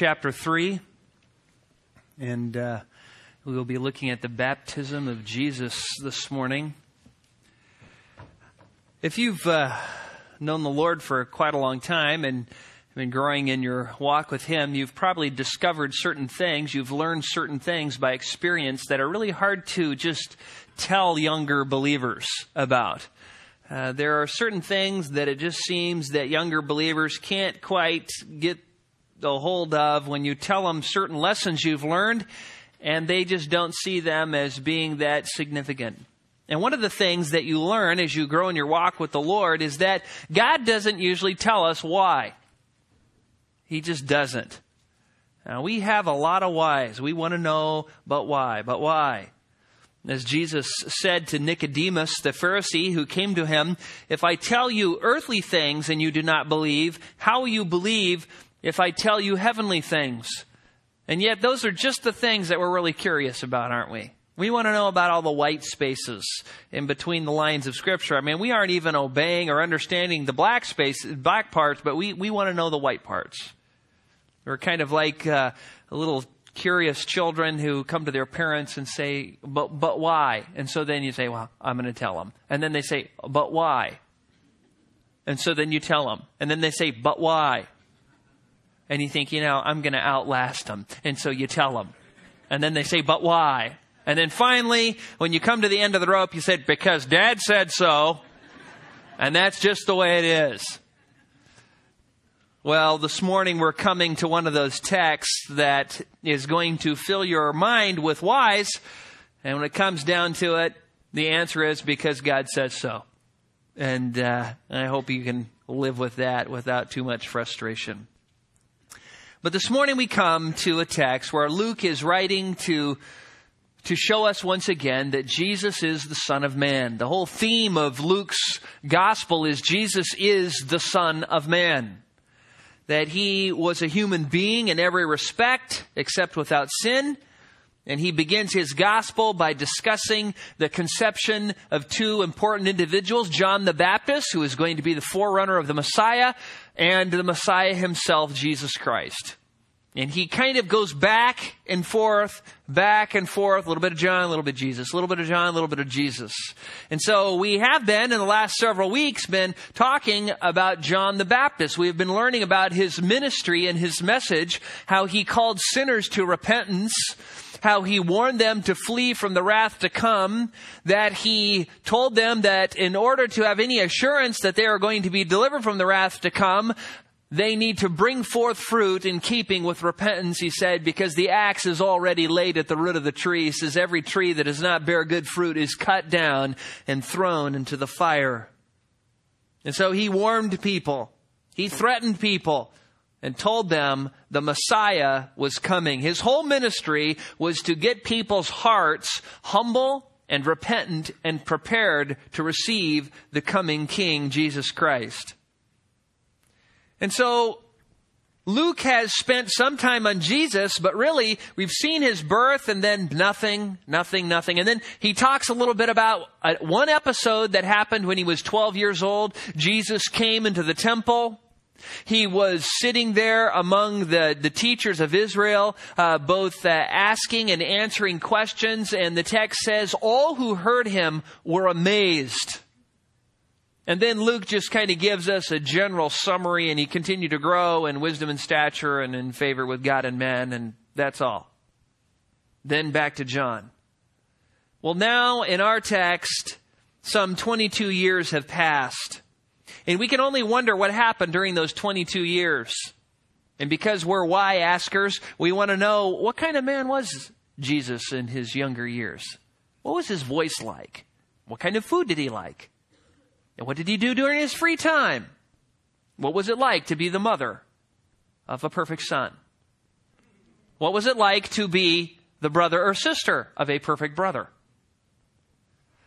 chapter 3, and uh, we will be looking at the baptism of Jesus this morning. If you've uh, known the Lord for quite a long time and been growing in your walk with Him, you've probably discovered certain things, you've learned certain things by experience that are really hard to just tell younger believers about. Uh, there are certain things that it just seems that younger believers can't quite get the hold of when you tell them certain lessons you've learned, and they just don't see them as being that significant. And one of the things that you learn as you grow in your walk with the Lord is that God doesn't usually tell us why. He just doesn't. Now, we have a lot of whys. We want to know, but why? But why? As Jesus said to Nicodemus, the Pharisee who came to him, If I tell you earthly things and you do not believe, how will you believe if I tell you heavenly things? And yet, those are just the things that we're really curious about, aren't we? We want to know about all the white spaces in between the lines of Scripture. I mean, we aren't even obeying or understanding the black space, black parts, but we, we want to know the white parts. We're kind of like uh, little curious children who come to their parents and say, but, but why? And so then you say, well, I'm going to tell them. And then they say, but why? And so then you tell them. And then they say, but why? And you think, you know, I'm going to outlast them. And so you tell them. And then they say, but why? And then finally, when you come to the end of the rope, you said, because dad said so. And that's just the way it is. Well, this morning we're coming to one of those texts that is going to fill your mind with whys. And when it comes down to it, the answer is because God says so. And uh, I hope you can live with that without too much frustration. But this morning we come to a text where Luke is writing to to show us once again that Jesus is the Son of Man. The whole theme of Luke's gospel is Jesus is the Son of Man that he was a human being in every respect except without sin. And he begins his gospel by discussing the conception of two important individuals, John the Baptist, who is going to be the forerunner of the Messiah, and the Messiah himself, Jesus Christ. And he kind of goes back and forth, back and forth, a little bit of John, a little bit of Jesus, a little bit of John, a little bit of Jesus. And so we have been, in the last several weeks, been talking about John the Baptist. We have been learning about his ministry and his message, how he called sinners to repentance, how he warned them to flee from the wrath to come, that he told them that in order to have any assurance that they are going to be delivered from the wrath to come, they need to bring forth fruit in keeping with repentance, he said, because the axe is already laid at the root of the tree. He says every tree that does not bear good fruit is cut down and thrown into the fire. And so he warned people. He threatened people and told them the Messiah was coming. His whole ministry was to get people's hearts humble and repentant and prepared to receive the coming King, Jesus Christ. And so Luke has spent some time on Jesus, but really we've seen his birth and then nothing, nothing, nothing. And then he talks a little bit about uh, one episode that happened when he was 12 years old. Jesus came into the temple. He was sitting there among the, the teachers of Israel, uh, both uh, asking and answering questions. And the text says, all who heard him were amazed. And then Luke just kind of gives us a general summary, and he continued to grow in wisdom and stature and in favor with God and men, and that's all. Then back to John. Well, now in our text, some 22 years have passed. And we can only wonder what happened during those 22 years. And because we're why askers, we want to know what kind of man was Jesus in his younger years? What was his voice like? What kind of food did he like? And what did he do during his free time? What was it like to be the mother of a perfect son? What was it like to be the brother or sister of a perfect brother?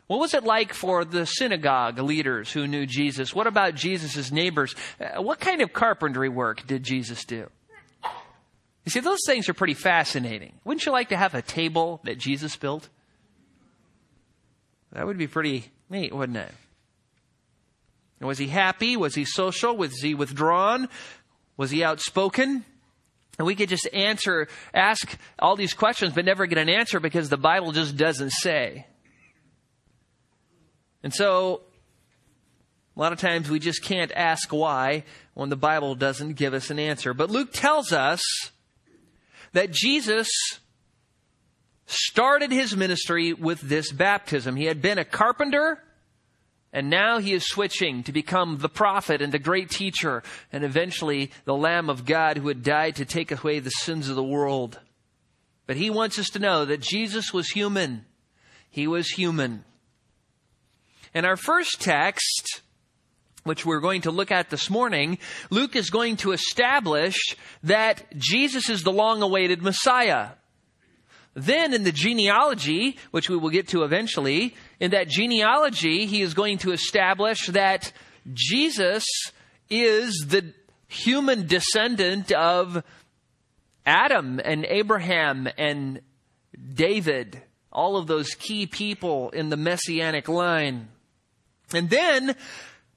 What was it like for the synagogue leaders who knew Jesus? What about Jesus' neighbors? Uh, what kind of carpentry work did Jesus do? You see, those things are pretty fascinating. Wouldn't you like to have a table that Jesus built? That would be pretty neat, wouldn't it? Was he happy? Was he social? Was he withdrawn? Was he outspoken? And we could just answer, ask all these questions, but never get an answer because the Bible just doesn't say. And so, a lot of times we just can't ask why when the Bible doesn't give us an answer. But Luke tells us that Jesus started his ministry with this baptism. He had been a carpenter, and now he is switching to become the prophet and the great teacher, and eventually the Lamb of God who had died to take away the sins of the world. But he wants us to know that Jesus was human. He was human. In our first text, which we're going to look at this morning, Luke is going to establish that Jesus is the long awaited Messiah. Then in the genealogy, which we will get to eventually, in that genealogy, he is going to establish that Jesus is the human descendant of Adam and Abraham and David, all of those key people in the messianic line. And then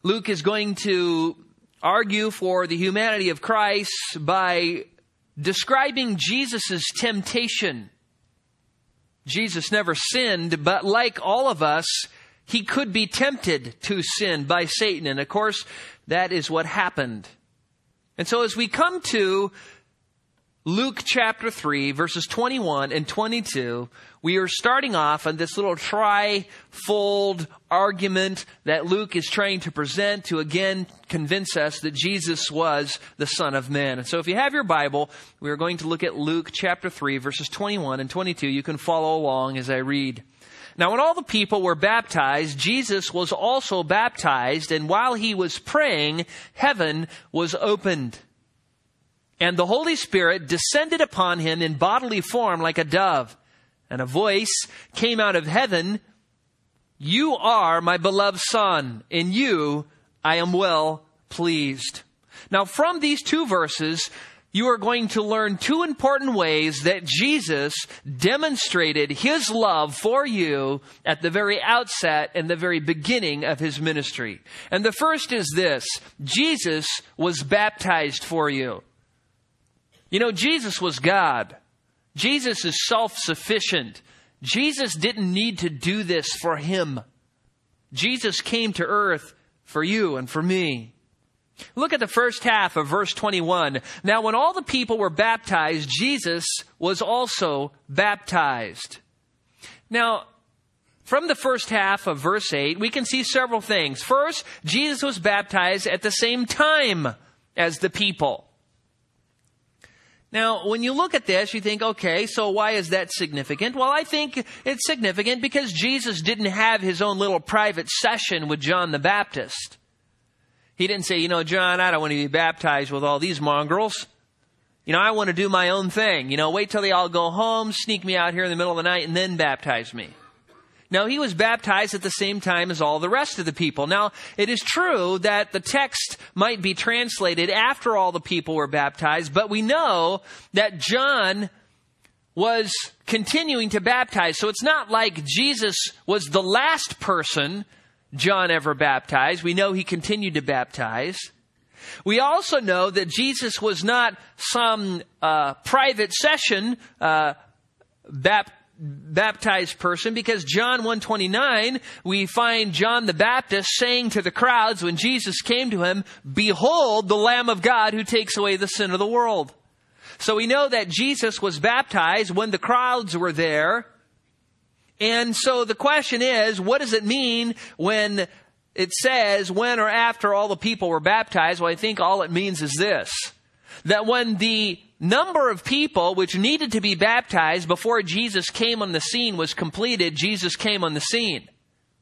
Luke is going to argue for the humanity of Christ by describing Jesus' temptation Jesus never sinned, but like all of us, he could be tempted to sin by Satan. And of course, that is what happened. And so as we come to Luke chapter 3, verses 21 and 22, we are starting off on this little tri-fold argument that Luke is trying to present to again convince us that Jesus was the Son of Man. And so if you have your Bible, we are going to look at Luke chapter 3, verses 21 and 22. You can follow along as I read. Now, when all the people were baptized, Jesus was also baptized, and while he was praying, heaven was opened. And the Holy Spirit descended upon him in bodily form like a dove. And a voice came out of heaven, You are my beloved Son. In you I am well pleased. Now from these two verses, you are going to learn two important ways that Jesus demonstrated his love for you at the very outset and the very beginning of his ministry. And the first is this Jesus was baptized for you. You know, Jesus was God. Jesus is self sufficient. Jesus didn't need to do this for him. Jesus came to earth for you and for me. Look at the first half of verse 21. Now, when all the people were baptized, Jesus was also baptized. Now, from the first half of verse 8, we can see several things. First, Jesus was baptized at the same time as the people. Now, when you look at this, you think, okay, so why is that significant? Well, I think it's significant because Jesus didn't have his own little private session with John the Baptist. He didn't say, you know, John, I don't want to be baptized with all these mongrels. You know, I want to do my own thing. You know, wait till they all go home, sneak me out here in the middle of the night, and then baptize me. Now, he was baptized at the same time as all the rest of the people. Now, it is true that the text might be translated after all the people were baptized, but we know that John was continuing to baptize. So it's not like Jesus was the last person John ever baptized. We know he continued to baptize. We also know that Jesus was not some uh, private session uh, baptized baptized person because John 129 we find John the Baptist saying to the crowds when Jesus came to him behold the lamb of God who takes away the sin of the world. So we know that Jesus was baptized when the crowds were there. And so the question is what does it mean when it says when or after all the people were baptized? Well I think all it means is this that when the number of people which needed to be baptized before Jesus came on the scene was completed, Jesus came on the scene.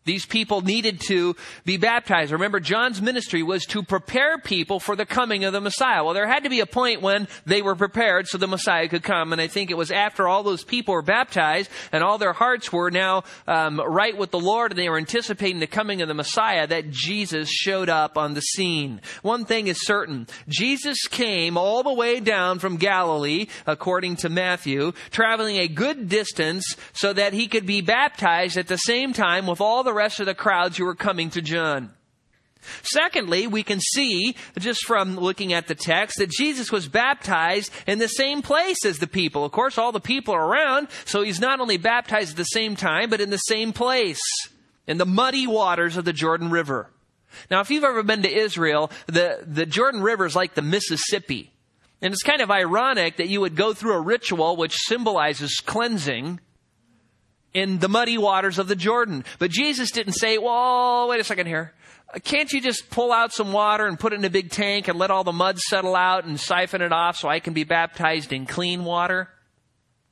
These people needed to be baptized. Remember, John's ministry was to prepare people for the coming of the Messiah. Well, there had to be a point when they were prepared so the Messiah could come. And I think it was after all those people were baptized and all their hearts were now um, right with the Lord and they were anticipating the coming of the Messiah that Jesus showed up on the scene. One thing is certain. Jesus came all the way down from Galilee, according to Matthew, traveling a good distance so that he could be baptized at the same time with all the rest of the crowds who were coming to John. Secondly, we can see, just from looking at the text, that Jesus was baptized in the same place as the people. Of course, all the people are around, so he's not only baptized at the same time, but in the same place, in the muddy waters of the Jordan River. Now, if you've ever been to Israel, the, the Jordan River is like the Mississippi. And it's kind of ironic that you would go through a ritual which symbolizes cleansing in the muddy waters of the Jordan. But Jesus didn't say, well, wait a second here. Can't you just pull out some water and put it in a big tank and let all the mud settle out and siphon it off so I can be baptized in clean water?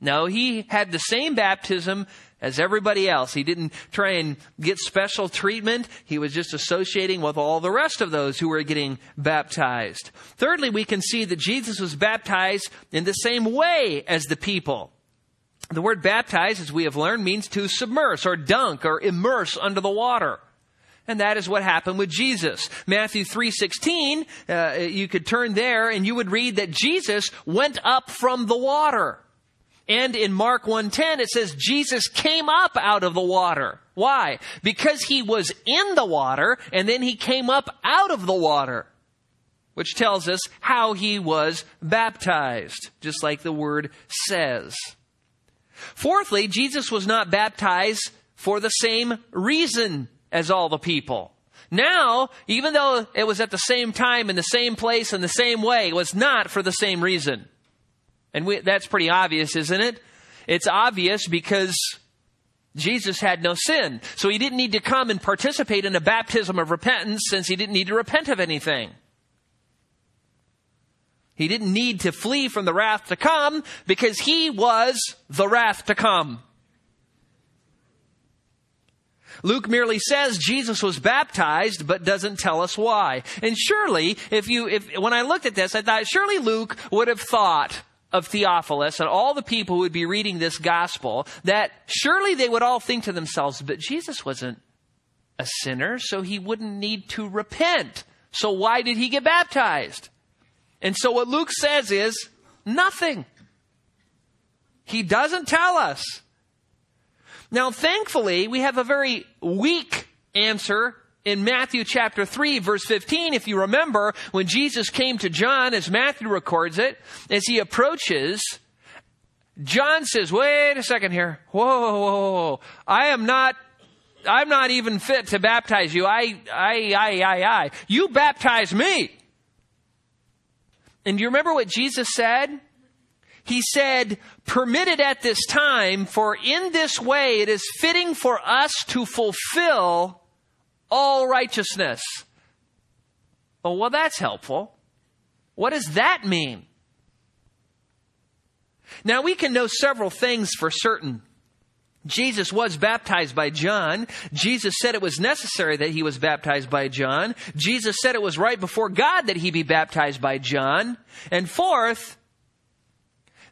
No, he had the same baptism as everybody else. He didn't try and get special treatment. He was just associating with all the rest of those who were getting baptized. Thirdly, we can see that Jesus was baptized in the same way as the people. The word baptize, as we have learned, means to submerge or dunk or immerse under the water. And that is what happened with Jesus. Matthew 3:16, uh, you could turn there and you would read that Jesus went up from the water. And in Mark 1:10 it says Jesus came up out of the water. Why? Because he was in the water and then he came up out of the water. Which tells us how he was baptized, just like the word says. Fourthly, Jesus was not baptized for the same reason as all the people. Now, even though it was at the same time, in the same place, in the same way, it was not for the same reason. And we, that's pretty obvious, isn't it? It's obvious because Jesus had no sin. So he didn't need to come and participate in a baptism of repentance since he didn't need to repent of anything. He didn't need to flee from the wrath to come because he was the wrath to come. Luke merely says Jesus was baptized, but doesn't tell us why. And surely, if you, if, when I looked at this, I thought surely Luke would have thought of Theophilus and all the people who would be reading this gospel that surely they would all think to themselves, but Jesus wasn't a sinner, so he wouldn't need to repent. So why did he get baptized? And so what Luke says is nothing. He doesn't tell us. Now, thankfully, we have a very weak answer in Matthew chapter 3 verse 15, if you remember, when Jesus came to John, as Matthew records it, as he approaches, John says, wait a second here. Whoa, whoa, whoa, whoa. I am not, I'm not even fit to baptize you. I, I, I, I, I. You baptize me. And do you remember what Jesus said? He said, permit it at this time, for in this way it is fitting for us to fulfill all righteousness. Oh, well, that's helpful. What does that mean? Now, we can know several things for certain. Jesus was baptized by John. Jesus said it was necessary that he was baptized by John. Jesus said it was right before God that he be baptized by John. And fourth,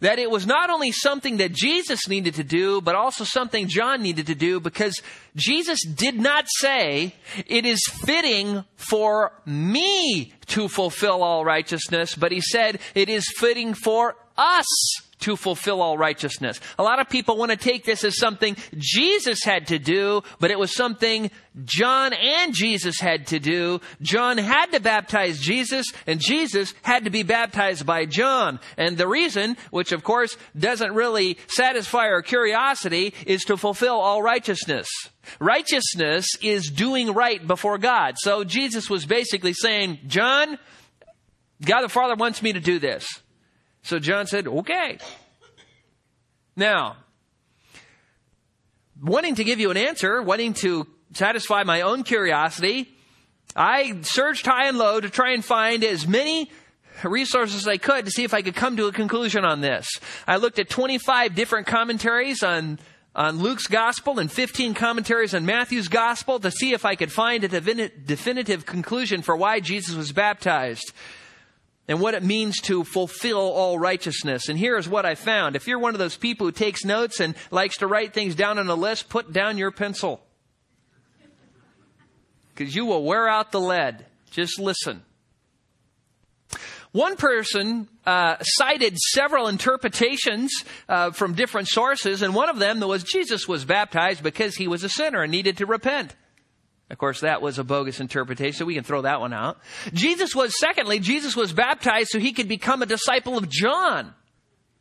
that it was not only something that Jesus needed to do, but also something John needed to do because Jesus did not say, it is fitting for me to fulfill all righteousness, but he said, it is fitting for us to fulfill all righteousness. A lot of people want to take this as something Jesus had to do, but it was something John and Jesus had to do. John had to baptize Jesus, and Jesus had to be baptized by John. And the reason, which of course doesn't really satisfy our curiosity, is to fulfill all righteousness. Righteousness is doing right before God. So Jesus was basically saying, John, God the Father wants me to do this. So John said, okay. Now, wanting to give you an answer, wanting to satisfy my own curiosity, I searched high and low to try and find as many resources as I could to see if I could come to a conclusion on this. I looked at 25 different commentaries on on Luke's gospel and 15 commentaries on Matthew's gospel to see if I could find a definitive conclusion for why Jesus was baptized and what it means to fulfill all righteousness. And here is what I found. If you're one of those people who takes notes and likes to write things down on a list, put down your pencil. Because you will wear out the lead. Just listen. One person uh, cited several interpretations uh, from different sources, and one of them was Jesus was baptized because he was a sinner and needed to repent. Of course, that was a bogus interpretation, so we can throw that one out. Jesus was, secondly, Jesus was baptized so he could become a disciple of John.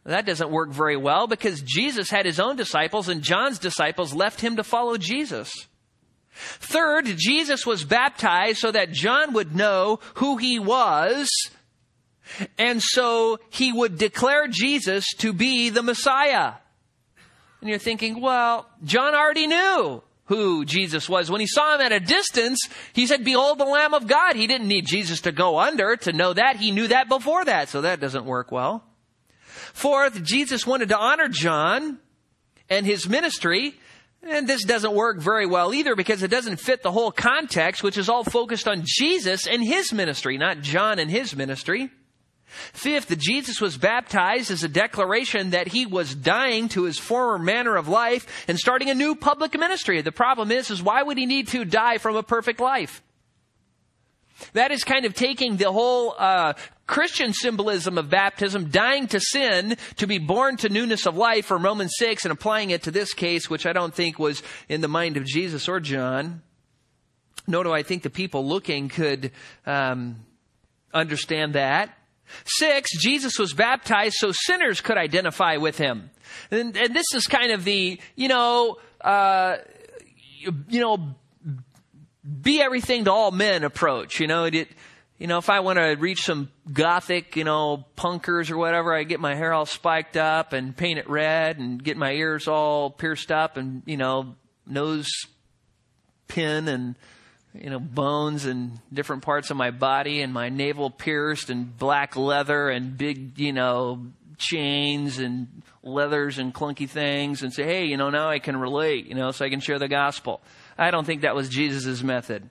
That doesn't work very well because Jesus had his own disciples and John's disciples left him to follow Jesus. Third, Jesus was baptized so that John would know who he was and so he would declare Jesus to be the Messiah. And you're thinking, well, John already knew who Jesus was. When he saw him at a distance, he said, Behold the Lamb of God. He didn't need Jesus to go under to know that. He knew that before that, so that doesn't work well. Fourth, Jesus wanted to honor John and his ministry. And this doesn't work very well either because it doesn't fit the whole context, which is all focused on Jesus and his ministry, not John and his ministry. Fifth, Jesus was baptized as a declaration that he was dying to his former manner of life and starting a new public ministry. The problem is, is why would he need to die from a perfect life? That is kind of taking the whole uh, Christian symbolism of baptism, dying to sin, to be born to newness of life from Romans 6, and applying it to this case, which I don't think was in the mind of Jesus or John. Nor do I think the people looking could um, understand that. Six, Jesus was baptized so sinners could identify with him. And, and this is kind of the, you know, uh, you, you, know, be everything to all men approach. You know, it, you know, if I want to reach some gothic, you know, punkers or whatever, I get my hair all spiked up and paint it red and get my ears all pierced up and, you know, nose pin and, you know, bones and different parts of my body and my navel pierced and black leather and big, you know, chains and leathers and clunky things and say, hey, you know, now I can relate, you know, so I can share the gospel. I don't think that was Jesus' method.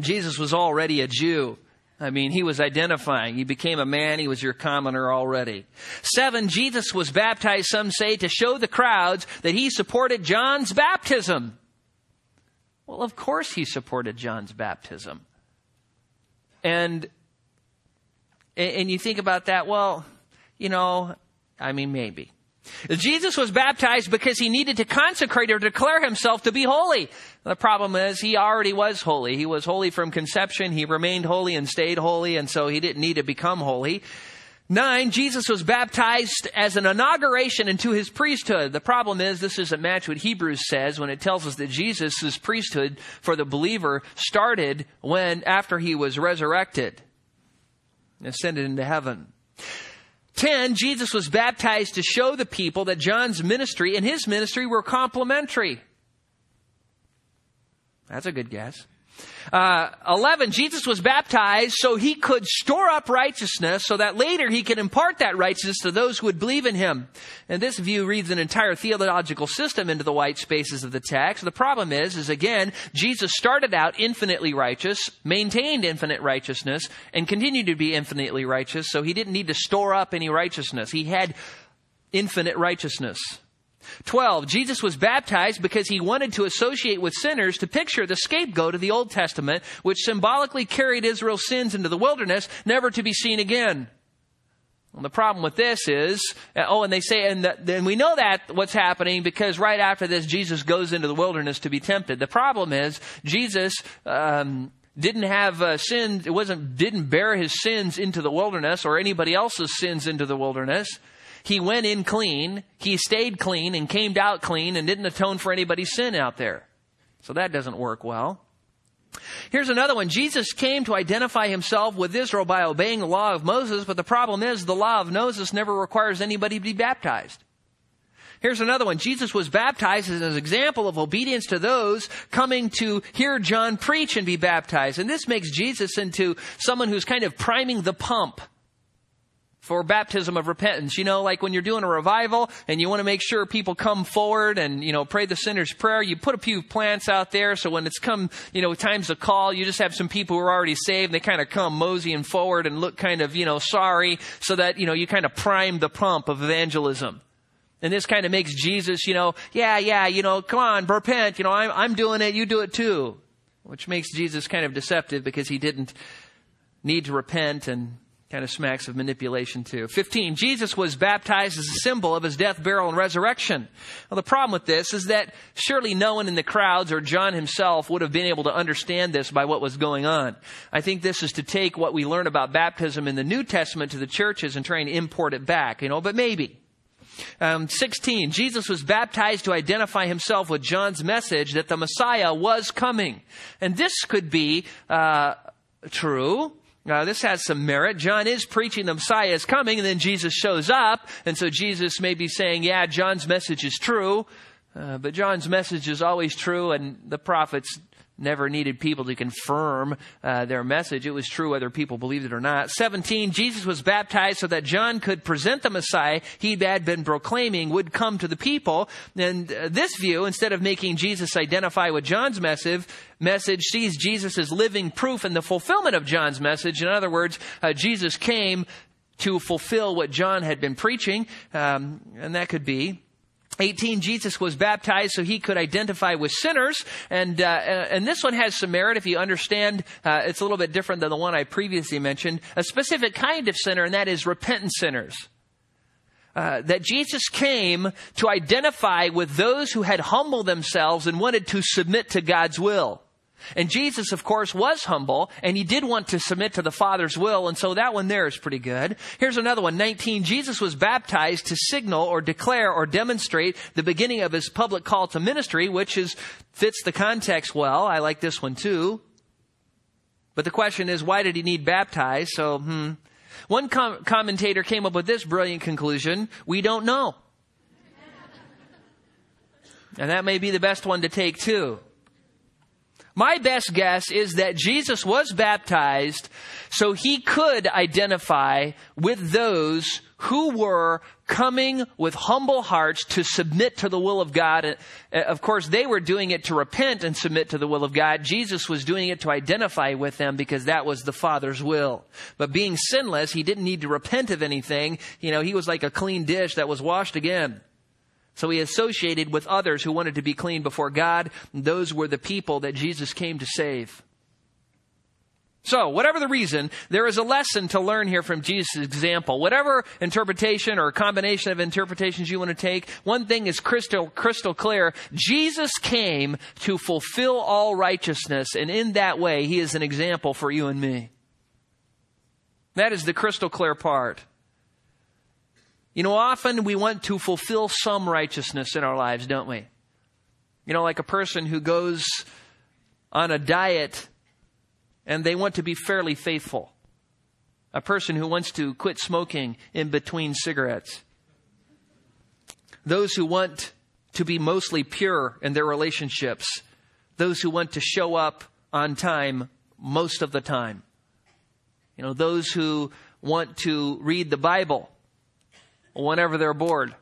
Jesus was already a Jew. I mean, he was identifying. He became a man. He was your commoner already. Seven, Jesus was baptized, some say, to show the crowds that he supported John's baptism. Well, of course he supported John's baptism. And and you think about that, well, you know, I mean maybe. Jesus was baptized because he needed to consecrate or declare himself to be holy. The problem is he already was holy. He was holy from conception. He remained holy and stayed holy, and so he didn't need to become holy. Nine, Jesus was baptized as an inauguration into his priesthood. The problem is this doesn't match what Hebrews says when it tells us that Jesus' priesthood for the believer started when, after he was resurrected, ascended into heaven. 10, Jesus was baptized to show the people that John's ministry and his ministry were complementary. That's a good guess. Uh, 11, Jesus was baptized so he could store up righteousness so that later he could impart that righteousness to those who would believe in him. And this view reads an entire theological system into the white spaces of the text. The problem is, is again, Jesus started out infinitely righteous, maintained infinite righteousness, and continued to be infinitely righteous, so he didn't need to store up any righteousness. He had infinite righteousness. 12. Jesus was baptized because he wanted to associate with sinners to picture the scapegoat of the Old Testament, which symbolically carried Israel's sins into the wilderness, never to be seen again. Well, the problem with this is, uh, oh, and they say, and then we know that what's happening because right after this, Jesus goes into the wilderness to be tempted. The problem is, Jesus, um, didn't have uh, sin, it wasn't, didn't bear his sins into the wilderness or anybody else's sins into the wilderness. He went in clean, he stayed clean and came out clean and didn't atone for anybody's sin out there. So that doesn't work well. Here's another one. Jesus came to identify himself with Israel by obeying the law of Moses, but the problem is the law of Moses never requires anybody to be baptized. Here's another one. Jesus was baptized as an example of obedience to those coming to hear John preach and be baptized. And this makes Jesus into someone who's kind of priming the pump for baptism of repentance. You know, like when you're doing a revival and you want to make sure people come forward and, you know, pray the sinner's prayer, you put a few plants out there so when it's come, you know, times of call, you just have some people who are already saved and they kind of come moseying forward and look kind of, you know, sorry so that, you know, you kind of prime the pump of evangelism. And this kind of makes Jesus, you know, yeah, yeah, you know, come on, repent, you know, I'm, I'm doing it, you do it too. Which makes Jesus kind of deceptive because he didn't need to repent and Kind of smacks of manipulation too. 15. Jesus was baptized as a symbol of his death, burial, and resurrection. Well, the problem with this is that surely no one in the crowds or John himself would have been able to understand this by what was going on. I think this is to take what we learn about baptism in the New Testament to the churches and try and import it back, you know, but maybe. Um, 16, Jesus was baptized to identify himself with John's message that the Messiah was coming. And this could be uh, true now, this has some merit. John is preaching the Messiah is coming, and then Jesus shows up. And so Jesus may be saying, yeah, John's message is true, uh, but John's message is always true, and the prophets never needed people to confirm uh, their message. It was true whether people believed it or not. 17, Jesus was baptized so that John could present the Messiah he had been proclaiming would come to the people. And uh, this view, instead of making Jesus identify with John's message, message sees Jesus as living proof in the fulfillment of John's message. In other words, uh, Jesus came to fulfill what John had been preaching, um, and that could be 18, Jesus was baptized so he could identify with sinners. And, uh, and this one has some merit if you understand. Uh, it's a little bit different than the one I previously mentioned. A specific kind of sinner, and that is repentant sinners. Uh, that Jesus came to identify with those who had humbled themselves and wanted to submit to God's will. And Jesus, of course, was humble, and he did want to submit to the Father's will, and so that one there is pretty good. Here's another one, 19. Jesus was baptized to signal or declare or demonstrate the beginning of his public call to ministry, which is, fits the context well. I like this one too. But the question is, why did he need baptized? So, hmm. One com- commentator came up with this brilliant conclusion. We don't know. And that may be the best one to take too. My best guess is that Jesus was baptized so he could identify with those who were coming with humble hearts to submit to the will of God. Uh, of course, they were doing it to repent and submit to the will of God. Jesus was doing it to identify with them because that was the Father's will. But being sinless, he didn't need to repent of anything. You know, he was like a clean dish that was washed again. So he associated with others who wanted to be clean before God. Those were the people that Jesus came to save. So, whatever the reason, there is a lesson to learn here from Jesus' example. Whatever interpretation or combination of interpretations you want to take, one thing is crystal, crystal clear. Jesus came to fulfill all righteousness, and in that way, he is an example for you and me. That is the crystal clear part. You know, often we want to fulfill some righteousness in our lives, don't we? You know, like a person who goes on a diet and they want to be fairly faithful. A person who wants to quit smoking in between cigarettes. Those who want to be mostly pure in their relationships. Those who want to show up on time most of the time. You know, those who want to read the Bible whenever they're bored,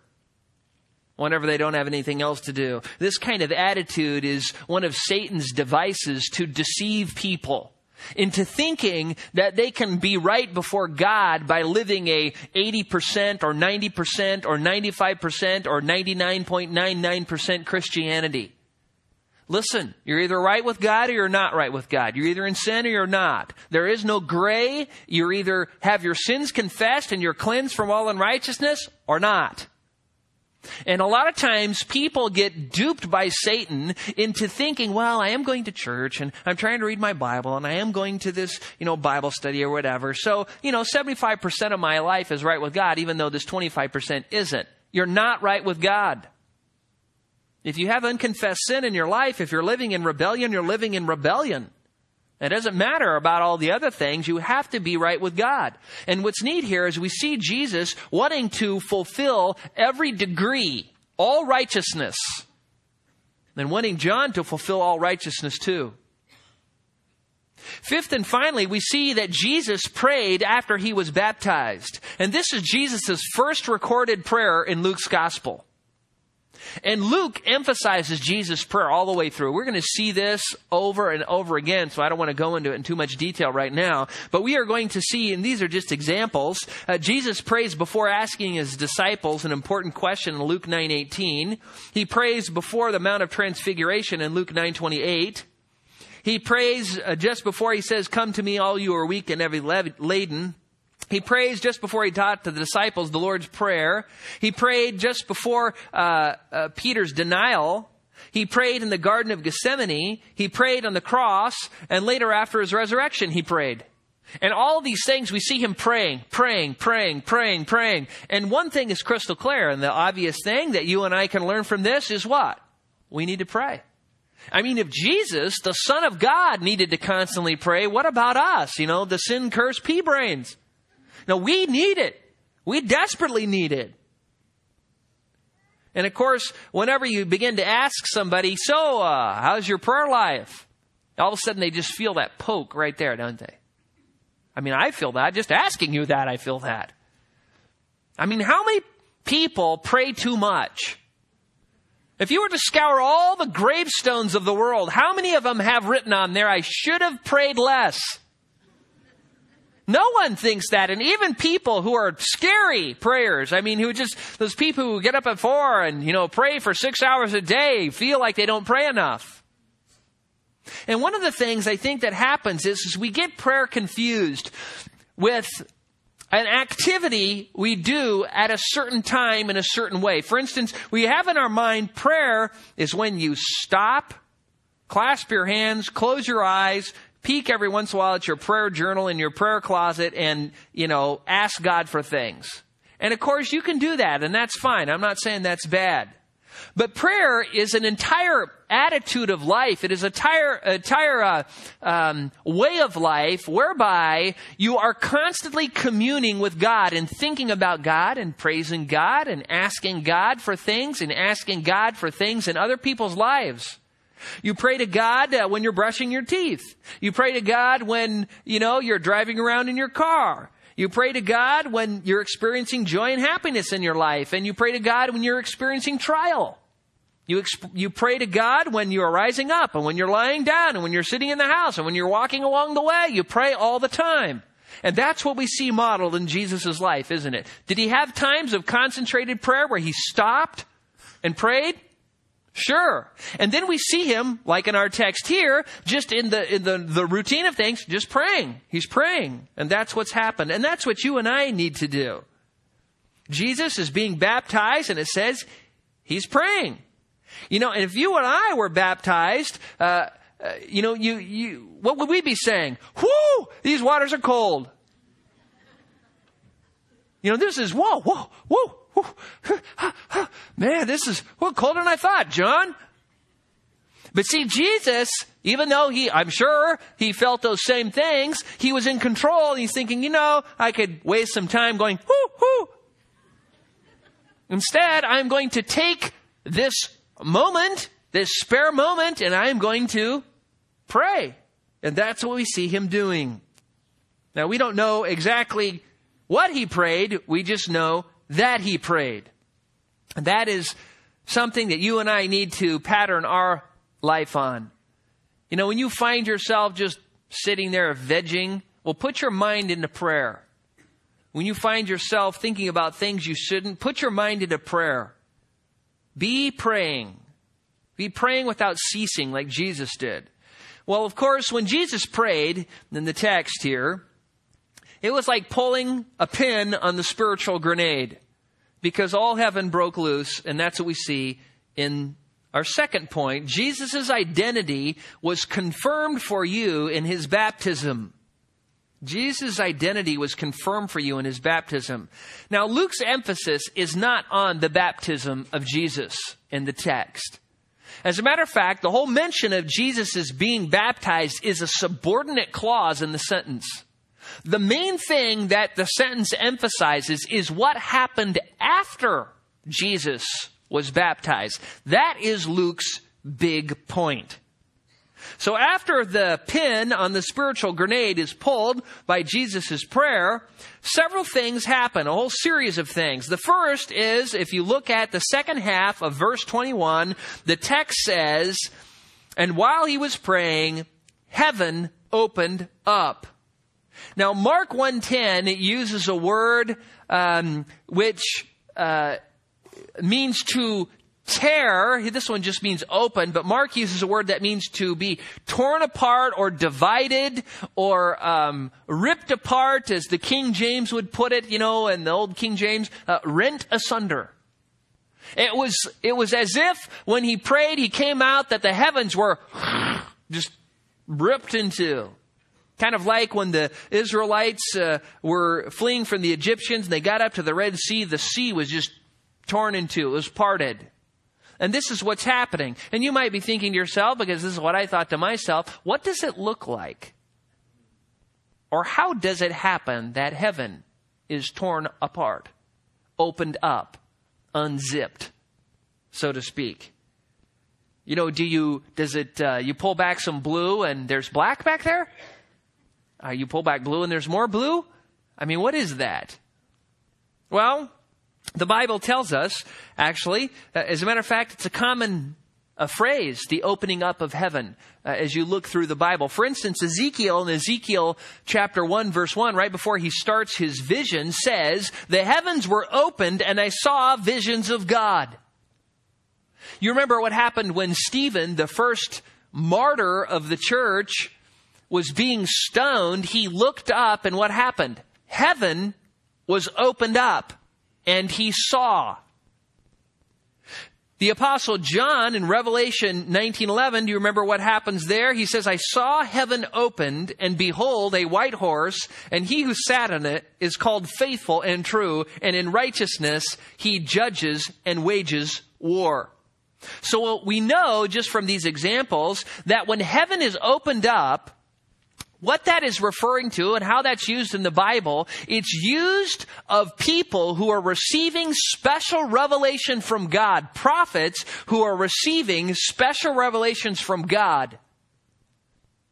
whenever they don't have anything else to do. This kind of attitude is one of Satan's devices to deceive people into thinking that they can be right before God by living a 80% or 90% or 95% or 99.99% Christianity. Listen, you're either right with God or you're not right with God. You're either in sin or you're not. There is no gray. You either have your sins confessed and you're cleansed from all unrighteousness or not. And a lot of times people get duped by Satan into thinking, well, I am going to church and I'm trying to read my Bible and I am going to this, you know, Bible study or whatever. So, you know, 75% of my life is right with God, even though this 25% isn't. You're not right with God. If you have unconfessed sin in your life, if you're living in rebellion, you're living in rebellion. It doesn't matter about all the other things. You have to be right with God. And what's neat here is we see Jesus wanting to fulfill every degree, all righteousness, and wanting John to fulfill all righteousness too. Fifth and finally, we see that Jesus prayed after he was baptized. And this is Jesus' first recorded prayer in Luke's gospel. And Luke emphasizes Jesus' prayer all the way through. We're going to see this over and over again, so I don't want to go into it in too much detail right now. But we are going to see, and these are just examples, uh, Jesus prays before asking his disciples an important question in Luke 9.18. He prays before the Mount of Transfiguration in Luke 9.28. He prays uh, just before he says, Come to me, all you are weak and heavy laden He prays just before he taught to the disciples the Lord's Prayer. He prayed just before uh, uh, Peter's denial. He prayed in the Garden of Gethsemane. He prayed on the cross. And later, after his resurrection, he prayed. And all these things, we see him praying, praying, praying, praying, praying. And one thing is crystal clear, and the obvious thing that you and I can learn from this is what? We need to pray. I mean, if Jesus, the Son of God, needed to constantly pray, what about us? You know, the sin cursed pea brains. No, we need it. We desperately need it. And of course, whenever you begin to ask somebody, so, uh, how's your prayer life? All of a sudden they just feel that poke right there, don't they? I mean, I feel that. Just asking you that, I feel that. I mean, how many people pray too much? If you were to scour all the gravestones of the world, how many of them have written on there, I should have prayed less? No one thinks that. And even people who are scary prayers, I mean, who just, those people who get up at four and, you know, pray for six hours a day feel like they don't pray enough. And one of the things I think that happens is, is we get prayer confused with an activity we do at a certain time in a certain way. For instance, we have in our mind prayer is when you stop, clasp your hands, close your eyes, peek every once in a while at your prayer journal in your prayer closet and, you know, ask God for things. And of course, you can do that, and that's fine. I'm not saying that's bad. But prayer is an entire attitude of life. It is a entire, entire uh, um, way of life whereby you are constantly communing with God and thinking about God and praising God and asking God for things and asking God for things in other people's lives. You pray to God uh, when you're brushing your teeth. You pray to God when, you know, you're driving around in your car. You pray to God when you're experiencing joy and happiness in your life. And you pray to God when you're experiencing trial. You, exp- you pray to God when you are rising up and when you're lying down and when you're sitting in the house and when you're walking along the way. You pray all the time. And that's what we see modeled in Jesus' life, isn't it? Did he have times of concentrated prayer where he stopped and prayed? Sure. And then we see him, like in our text here, just in the, in the, the routine of things, just praying. He's praying. And that's what's happened. And that's what you and I need to do. Jesus is being baptized and it says he's praying. You know, and if you and I were baptized, uh, uh, you know, you, you, what would we be saying? Whoo! These waters are cold. You know, this is, whoa, whoa, whoa, Man, this is well, colder than I thought, John. But see, Jesus, even though he, I'm sure he felt those same things, he was in control. He's thinking, you know, I could waste some time going, whoo, whoo. Instead, I'm going to take this moment, this spare moment, and I'm going to pray. And that's what we see him doing. Now, we don't know exactly what he prayed. We just know that he prayed. And that is something that you and I need to pattern our life on. You know, when you find yourself just sitting there vegging, well, put your mind into prayer. When you find yourself thinking about things you shouldn't, put your mind into prayer. Be praying. Be praying without ceasing like Jesus did. Well, of course, when Jesus prayed in the text here, it was like pulling a pin on the spiritual grenade because all heaven broke loose, and that's what we see in our second point. Jesus' identity was confirmed for you in his baptism. Jesus' identity was confirmed for you in his baptism. Now, Luke's emphasis is not on the baptism of Jesus in the text. As a matter of fact, the whole mention of Jesus' being baptized is a subordinate clause in the sentence. The main thing that the sentence emphasizes is what happened after Jesus was baptized. That is Luke's big point. So after the pin on the spiritual grenade is pulled by Jesus' prayer, several things happen, a whole series of things. The first is, if you look at the second half of verse 21, the text says, and while he was praying, heaven opened up. Now, Mark 110 uses a word um, which uh, means to tear, this one just means open, but Mark uses a word that means to be torn apart or divided or um, ripped apart, as the King James would put it, you know, in the old King James, uh, rent asunder. It was, it was as if when he prayed, he came out that the heavens were just ripped into. Kind of like when the Israelites uh, were fleeing from the Egyptians and they got up to the Red Sea, the sea was just torn in two. It was parted. And this is what's happening. And you might be thinking to yourself, because this is what I thought to myself, what does it look like? Or how does it happen that heaven is torn apart, opened up, unzipped, so to speak? You know, do you, does it, uh, you pull back some blue and there's black back there? Uh, you pull back blue and there's more blue? I mean, what is that? Well, the Bible tells us, actually, uh, as a matter of fact, it's a common a phrase, the opening up of heaven, uh, as you look through the Bible. For instance, Ezekiel in Ezekiel chapter 1 verse 1, right before he starts his vision, says, The heavens were opened and I saw visions of God. You remember what happened when Stephen, the first martyr of the church, was being stoned. He looked up and what happened? Heaven was opened up and he saw. The apostle John in Revelation 19:11, do you remember what happens there? He says, "I saw heaven opened and behold a white horse, and he who sat on it is called faithful and true, and in righteousness he judges and wages war." So we know just from these examples that when heaven is opened up, what that is referring to and how that's used in the Bible, it's used of people who are receiving special revelation from God, prophets who are receiving special revelations from God.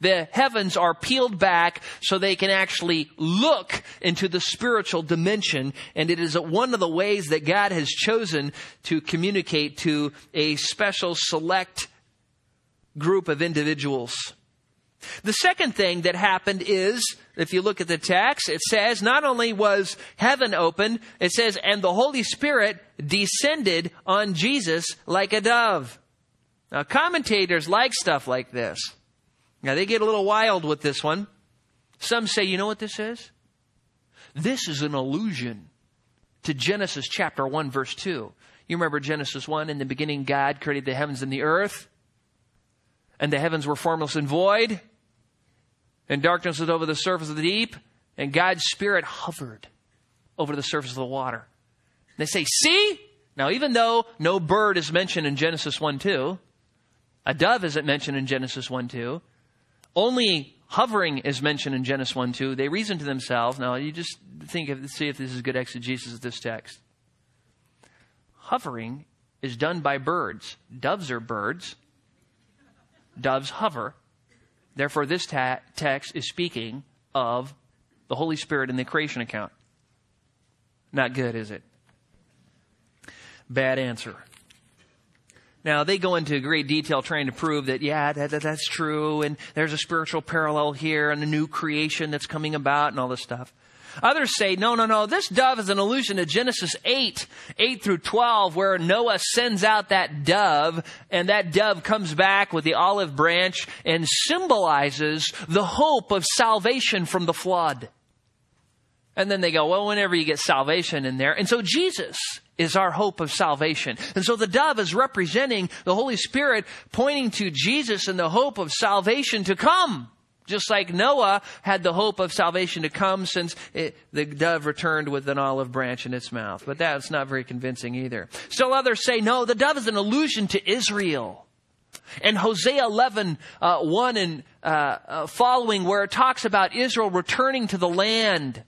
The heavens are peeled back so they can actually look into the spiritual dimension. And it is one of the ways that God has chosen to communicate to a special select group of individuals. The second thing that happened is, if you look at the text, it says not only was heaven opened, it says, and the Holy Spirit descended on Jesus like a dove. Now, commentators like stuff like this. Now, they get a little wild with this one. Some say, you know what this is? This is an allusion to Genesis chapter 1, verse 2. You remember Genesis 1, in the beginning, God created the heavens and the earth, and the heavens were formless and void and darkness was over the surface of the deep, and God's Spirit hovered over the surface of the water. They say, see? Now, even though no bird is mentioned in Genesis 1 2, a dove isn't mentioned in Genesis 1 2, only hovering is mentioned in Genesis 1 2, they reason to themselves, now you just think of, see if this is good exegesis of this text. Hovering is done by birds. Doves are birds. Doves hover. Therefore, this ta- text is speaking of the Holy Spirit in the creation account. Not good, is it? Bad answer. Now, they go into great detail trying to prove that, yeah, that, that, that's true, and there's a spiritual parallel here, and a new creation that's coming about, and all this stuff. Others say, no, no, no, this dove is an allusion to Genesis 8, 8 through 12, where Noah sends out that dove, and that dove comes back with the olive branch and symbolizes the hope of salvation from the flood. And then they go, well, whenever you get salvation in there. And so Jesus is our hope of salvation. And so the dove is representing the Holy Spirit pointing to Jesus and the hope of salvation to come. Just like Noah had the hope of salvation to come since it, the dove returned with an olive branch in its mouth. But that's not very convincing either. Still others say, no, the dove is an allusion to Israel. And Hosea 11, uh, 1 and uh, uh, following, where it talks about Israel returning to the land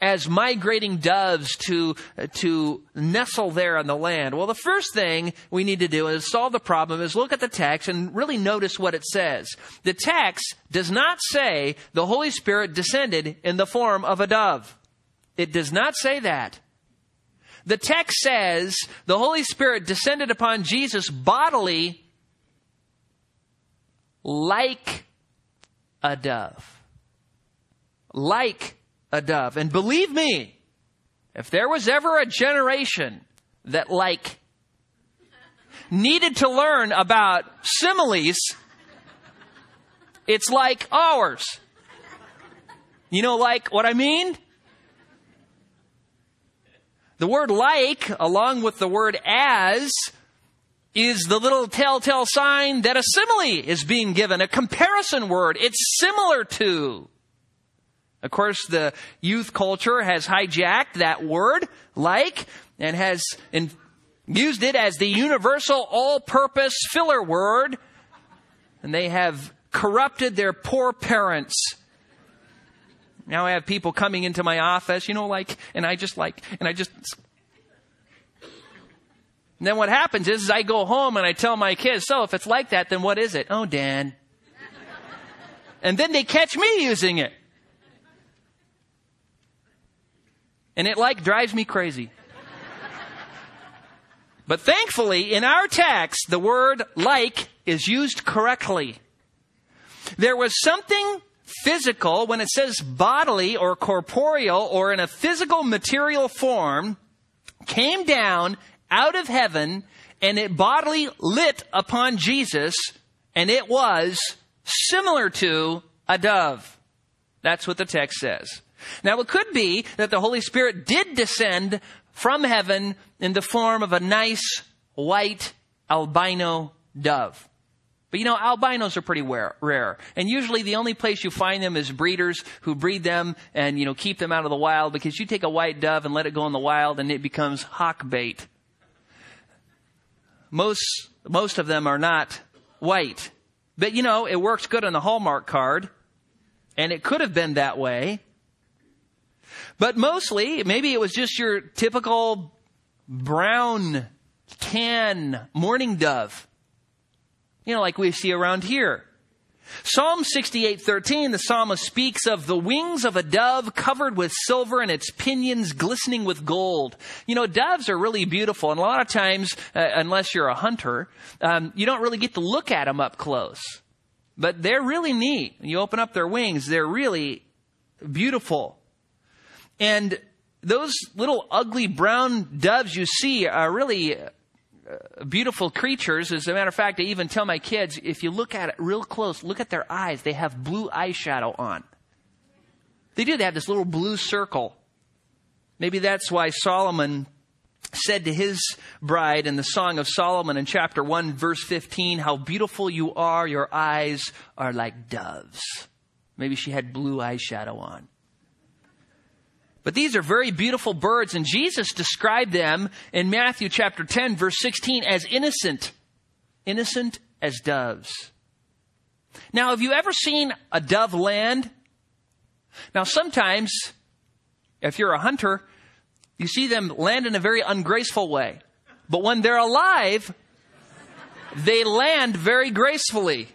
as migrating doves to, to nestle there on the land? Well, the first thing we need to do is solve the problem is look at the text and really notice what it says. The text does not say the Holy Spirit descended in the form of a dove. It does not say that. The text says the Holy Spirit descended upon Jesus bodily like a dove. Like a dove. And believe me, if there was ever a generation that like needed to learn about similes, it's like ours. You know, like what I mean? The word like, along with the word as, is the little telltale sign that a simile is being given, a comparison word. It's similar to. Of course, the youth culture has hijacked that word, like, and has in, used it as the universal all-purpose filler word, and they have corrupted their poor parents. Now I have people coming into my office, you know, like, and I just like, and I just, and then what happens is, is I go home and I tell my kids, so if it's like that, then what is it? Oh, Dan. and then they catch me using it. And it like drives me crazy. But thankfully, in our text, the word like is used correctly. There was something physical when it says bodily or corporeal or in a physical material form came down out of heaven and it bodily lit upon Jesus and it was similar to a dove. That's what the text says. Now it could be that the Holy Spirit did descend from heaven in the form of a nice white albino dove. But you know, albinos are pretty rare. And usually the only place you find them is breeders who breed them and, you know, keep them out of the wild because you take a white dove and let it go in the wild and it becomes hawk bait. Most, most of them are not white. But you know, it works good on the Hallmark card. And it could have been that way. But mostly, maybe it was just your typical brown, tan mourning dove. You know, like we see around here. Psalm 68:13 the psalmist speaks of the wings of a dove covered with silver and its pinions glistening with gold. You know, doves are really beautiful, and a lot of times, uh, unless you're a hunter, um, you don't really get to look at them up close. But they're really neat. You open up their wings, they're really beautiful. And those little ugly brown doves you see are really uh, beautiful creatures. As a matter of fact, I even tell my kids, if you look at it real close, look at their eyes. They have blue eyeshadow on. They do. They have this little blue circle. Maybe that's why Solomon said to his bride in the Song of Solomon in chapter 1, verse 15, How beautiful you are, your eyes are like doves. Maybe she had blue eyeshadow on. But these are very beautiful birds, and Jesus described them in Matthew chapter 10, verse 16, as innocent. Innocent as doves. Now, have you ever seen a dove land? Now, sometimes, if you're a hunter, you see them land in a very ungraceful way. But when they're alive, they land very gracefully.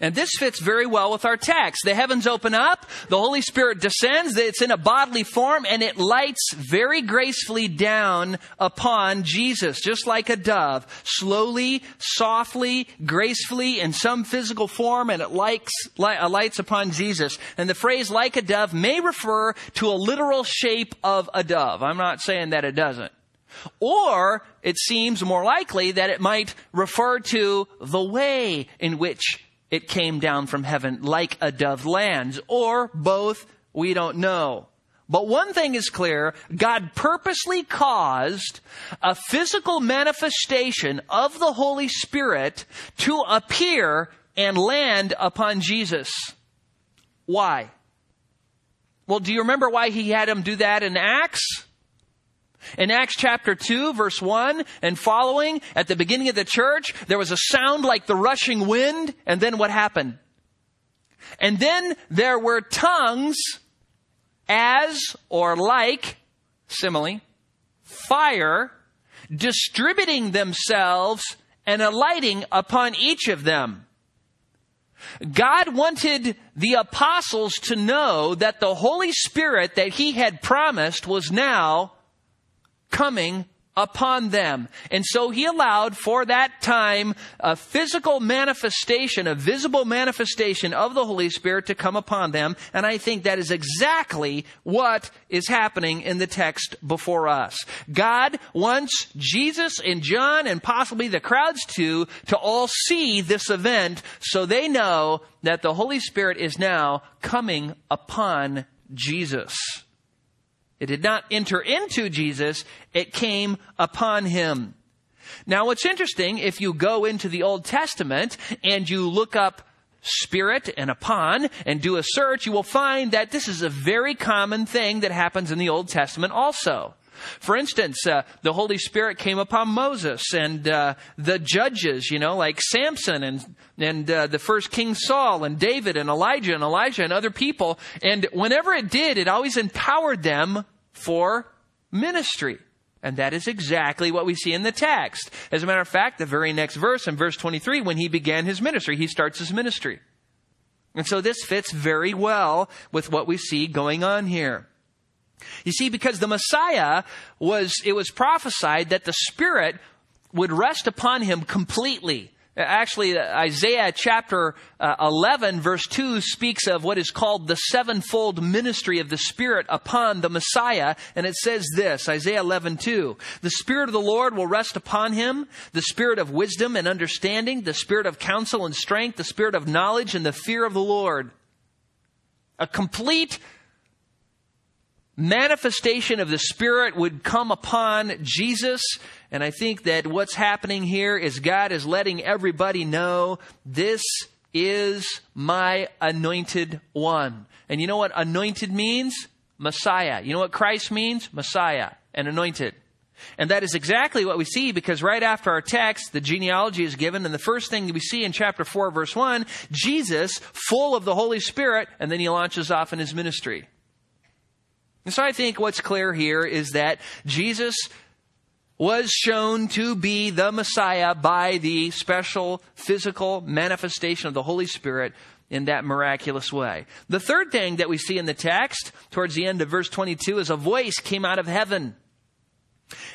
And this fits very well with our text. The heavens open up, the Holy Spirit descends, it's in a bodily form, and it lights very gracefully down upon Jesus, just like a dove, slowly, softly, gracefully, in some physical form, and it lights, uh, lights upon Jesus. And the phrase like a dove may refer to a literal shape of a dove. I'm not saying that it doesn't. Or it seems more likely that it might refer to the way in which it came down from heaven like a dove lands, or both, we don't know. But one thing is clear, God purposely caused a physical manifestation of the Holy Spirit to appear and land upon Jesus. Why? Well, do you remember why he had him do that in Acts? In Acts chapter 2 verse 1 and following, at the beginning of the church, there was a sound like the rushing wind, and then what happened? And then there were tongues as or like, simile, fire, distributing themselves and alighting upon each of them. God wanted the apostles to know that the Holy Spirit that He had promised was now coming upon them. And so he allowed for that time a physical manifestation, a visible manifestation of the Holy Spirit to come upon them. And I think that is exactly what is happening in the text before us. God wants Jesus and John and possibly the crowds too to all see this event so they know that the Holy Spirit is now coming upon Jesus. It did not enter into Jesus, it came upon him. Now, what's interesting, if you go into the Old Testament and you look up spirit and upon and do a search, you will find that this is a very common thing that happens in the Old Testament also. For instance, uh, the Holy Spirit came upon Moses and uh, the judges, you know, like Samson and and uh, the first King Saul and David and Elijah and Elisha and other people. And whenever it did, it always empowered them for ministry. And that is exactly what we see in the text. As a matter of fact, the very next verse, in verse 23, when he began his ministry, he starts his ministry. And so this fits very well with what we see going on here. You see, because the Messiah was, it was prophesied that the Spirit would rest upon him completely. Actually, Isaiah chapter uh, 11 verse 2 speaks of what is called the sevenfold ministry of the Spirit upon the Messiah. And it says this, Isaiah 11, 2. The Spirit of the Lord will rest upon him, the Spirit of wisdom and understanding, the Spirit of counsel and strength, the Spirit of knowledge and the fear of the Lord. A complete manifestation of the Spirit would come upon Jesus. And I think that what's happening here is God is letting everybody know this is my anointed one. And you know what anointed means? Messiah. You know what Christ means? Messiah and anointed. And that is exactly what we see because right after our text, the genealogy is given. And the first thing we see in chapter 4, verse 1, Jesus, full of the Holy Spirit, and then he launches off in his ministry. And so I think what's clear here is that Jesus was shown to be the Messiah by the special physical manifestation of the Holy Spirit in that miraculous way. The third thing that we see in the text, towards the end of verse 22, is a voice came out of heaven.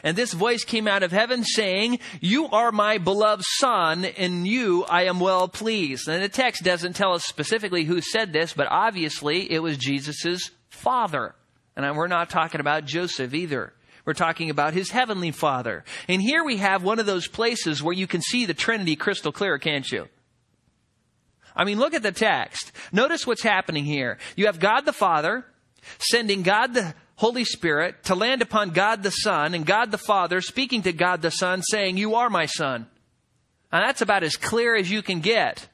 And this voice came out of heaven saying, You are my beloved son, in you I am well pleased. And the text doesn't tell us specifically who said this, but obviously it was Jesus' father. And we're not talking about Joseph either. We're talking about his heavenly father. And here we have one of those places where you can see the Trinity crystal clear, can't you? I mean, look at the text. Notice what's happening here. You have God the Father sending God the Holy Spirit to land upon God the Son, and God the Father speaking to God the Son, saying, You are my Son. And that's about as clear as you can get.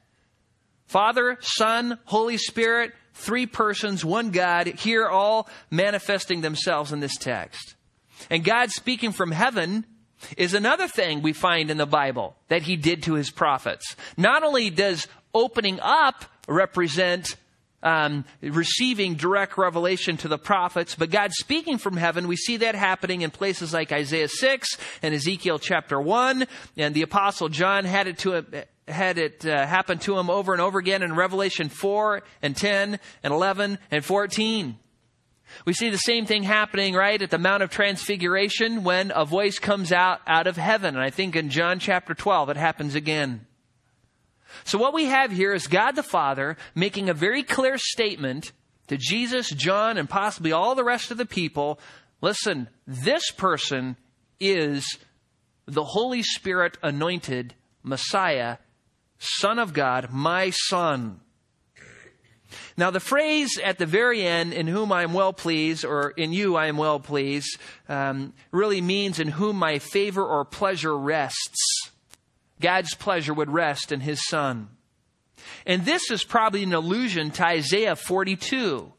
Father, Son, Holy Spirit, three persons, one God, here all manifesting themselves in this text. And God speaking from heaven is another thing we find in the Bible that he did to his prophets. Not only does opening up represent um, receiving direct revelation to the prophets, but God speaking from heaven, we see that happening in places like Isaiah 6 and Ezekiel chapter 1, and the apostle John had it to had it uh, happen to him over and over again in Revelation 4 and 10 and 11 and 14. We see the same thing happening right at the Mount of Transfiguration when a voice comes out out of heaven. And I think in John chapter 12 it happens again. So what we have here is God the Father making a very clear statement to Jesus, John, and possibly all the rest of the people. Listen, this person is the Holy Spirit anointed Messiah Son of God, my Son. Now, the phrase at the very end, in whom I am well pleased, or in you I am well pleased, um, really means in whom my favor or pleasure rests. God's pleasure would rest in his Son. And this is probably an allusion to Isaiah 42.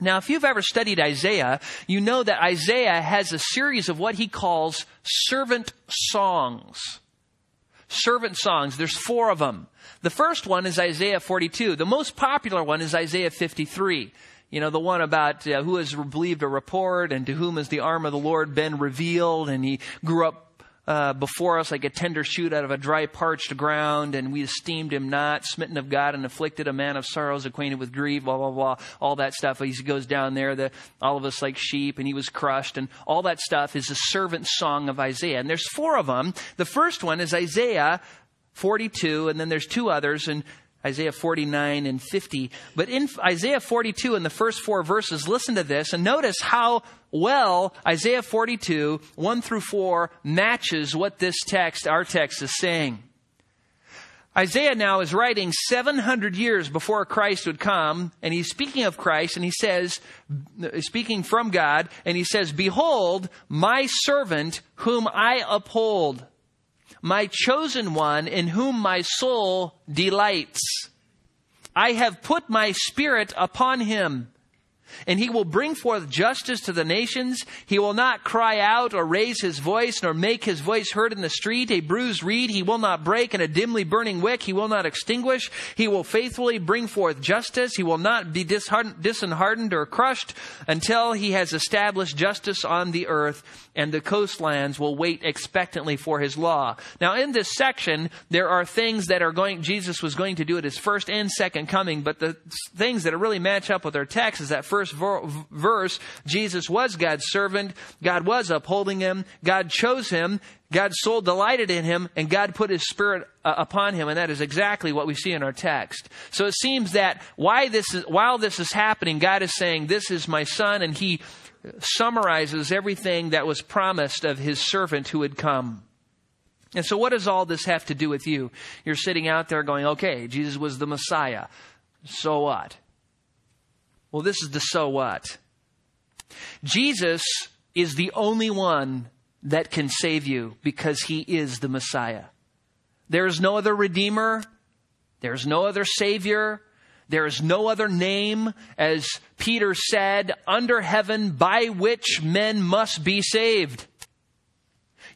Now, if you've ever studied Isaiah, you know that Isaiah has a series of what he calls servant songs servant songs. There's four of them. The first one is Isaiah 42. The most popular one is Isaiah 53. You know, the one about uh, who has believed a report and to whom has the arm of the Lord been revealed and he grew up uh, before us like a tender shoot out of a dry, parched ground, and we esteemed him not, smitten of God, and afflicted, a man of sorrows, acquainted with grief, blah, blah, blah, all that stuff. He goes down there, the, all of us like sheep, and he was crushed, and all that stuff is a servant song of Isaiah. And there's four of them. The first one is Isaiah 42, and then there's two others, and Isaiah 49 and 50. But in Isaiah 42, in the first four verses, listen to this and notice how well Isaiah 42, 1 through 4, matches what this text, our text, is saying. Isaiah now is writing 700 years before Christ would come, and he's speaking of Christ, and he says, speaking from God, and he says, Behold, my servant whom I uphold my chosen one in whom my soul delights. I have put my spirit upon him and he will bring forth justice to the nations. He will not cry out or raise his voice, nor make his voice heard in the street. A bruised reed he will not break, and a dimly burning wick he will not extinguish. He will faithfully bring forth justice. He will not be disheartened or crushed until he has established justice on the earth, and the coastlands will wait expectantly for his law. Now, in this section, there are things that are going, Jesus was going to do at his first and second coming, but the things that really match up with our text is that first first verse, Jesus was God's servant. God was upholding him. God chose him. God's soul delighted in him, and God put his spirit uh, upon him, and that is exactly what we see in our text. So it seems that why this is, while this is happening, God is saying, This is my son, and he summarizes everything that was promised of his servant who had come. And so, what does all this have to do with you? You're sitting out there going, okay, Jesus was the Messiah. So what? Well, this is the so what. Jesus is the only one that can save you because he is the Messiah. There is no other Redeemer. There is no other Savior. There is no other name, as Peter said, under heaven by which men must be saved.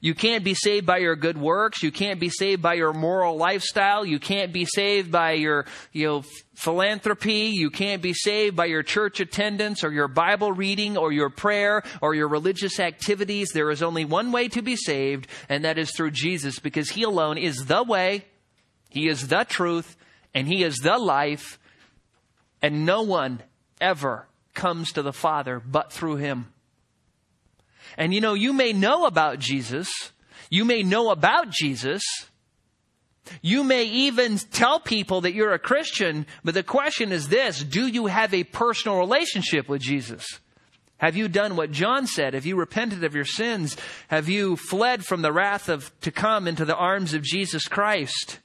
You can't be saved by your good works. You can't be saved by your moral lifestyle. You can't be saved by your, you know, philanthropy. You can't be saved by your church attendance or your Bible reading or your prayer or your religious activities. There is only one way to be saved, and that is through Jesus because He alone is the way, He is the truth, and He is the life, and no one ever comes to the Father but through Him. And you know, you may know about Jesus. You may know about Jesus. You may even tell people that you're a Christian, but the question is this do you have a personal relationship with Jesus? Have you done what John said? Have you repented of your sins? Have you fled from the wrath of to come into the arms of Jesus Christ?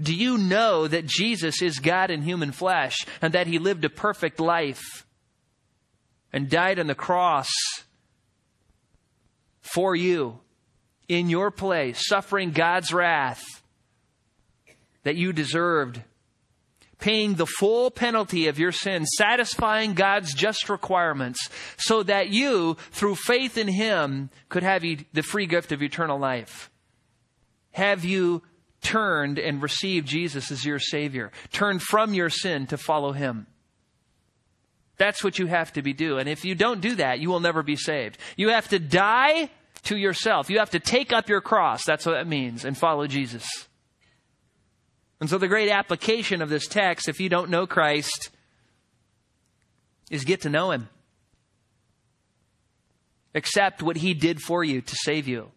Do you know that Jesus is God in human flesh and that he lived a perfect life? And died on the cross for you in your place, suffering God's wrath that you deserved, paying the full penalty of your sin, satisfying God's just requirements, so that you, through faith in Him, could have the free gift of eternal life. Have you turned and received Jesus as your Savior? Turned from your sin to follow Him? That's what you have to be do. And if you don't do that, you will never be saved. You have to die to yourself. You have to take up your cross. That's what that means and follow Jesus. And so the great application of this text, if you don't know Christ, is get to know him. Accept what he did for you to save you.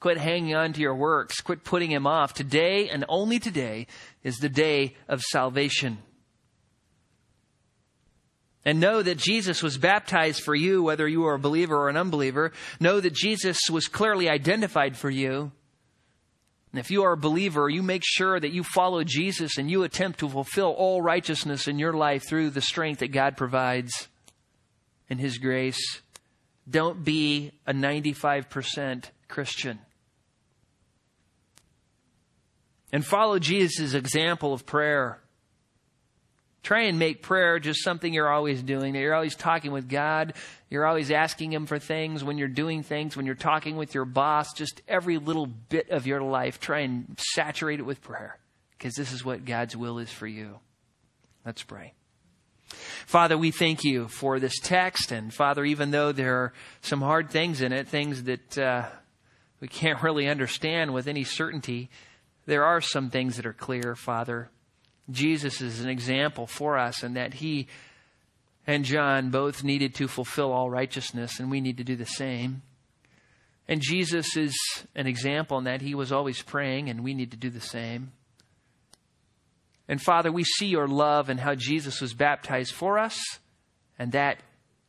Quit hanging on to your works. Quit putting him off. Today and only today is the day of salvation. And know that Jesus was baptized for you, whether you are a believer or an unbeliever. Know that Jesus was clearly identified for you. And if you are a believer, you make sure that you follow Jesus and you attempt to fulfill all righteousness in your life through the strength that God provides in His grace. Don't be a 95% Christian. And follow Jesus' example of prayer. Try and make prayer just something you're always doing, that you're always talking with God. You're always asking Him for things when you're doing things, when you're talking with your boss, just every little bit of your life. Try and saturate it with prayer because this is what God's will is for you. Let's pray. Father, we thank you for this text. And Father, even though there are some hard things in it, things that uh, we can't really understand with any certainty, there are some things that are clear, Father. Jesus is an example for us, and that he and John both needed to fulfill all righteousness, and we need to do the same. And Jesus is an example in that he was always praying, and we need to do the same. And Father, we see your love and how Jesus was baptized for us, and that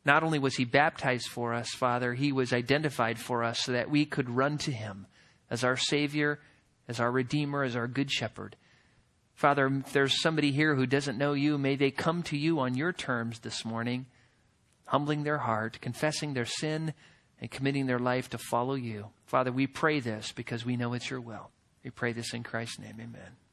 not only was he baptized for us, Father, he was identified for us so that we could run to him as our Savior, as our Redeemer, as our Good Shepherd. Father, if there's somebody here who doesn't know you, may they come to you on your terms this morning, humbling their heart, confessing their sin, and committing their life to follow you. Father, we pray this because we know it's your will. We pray this in Christ's name. Amen.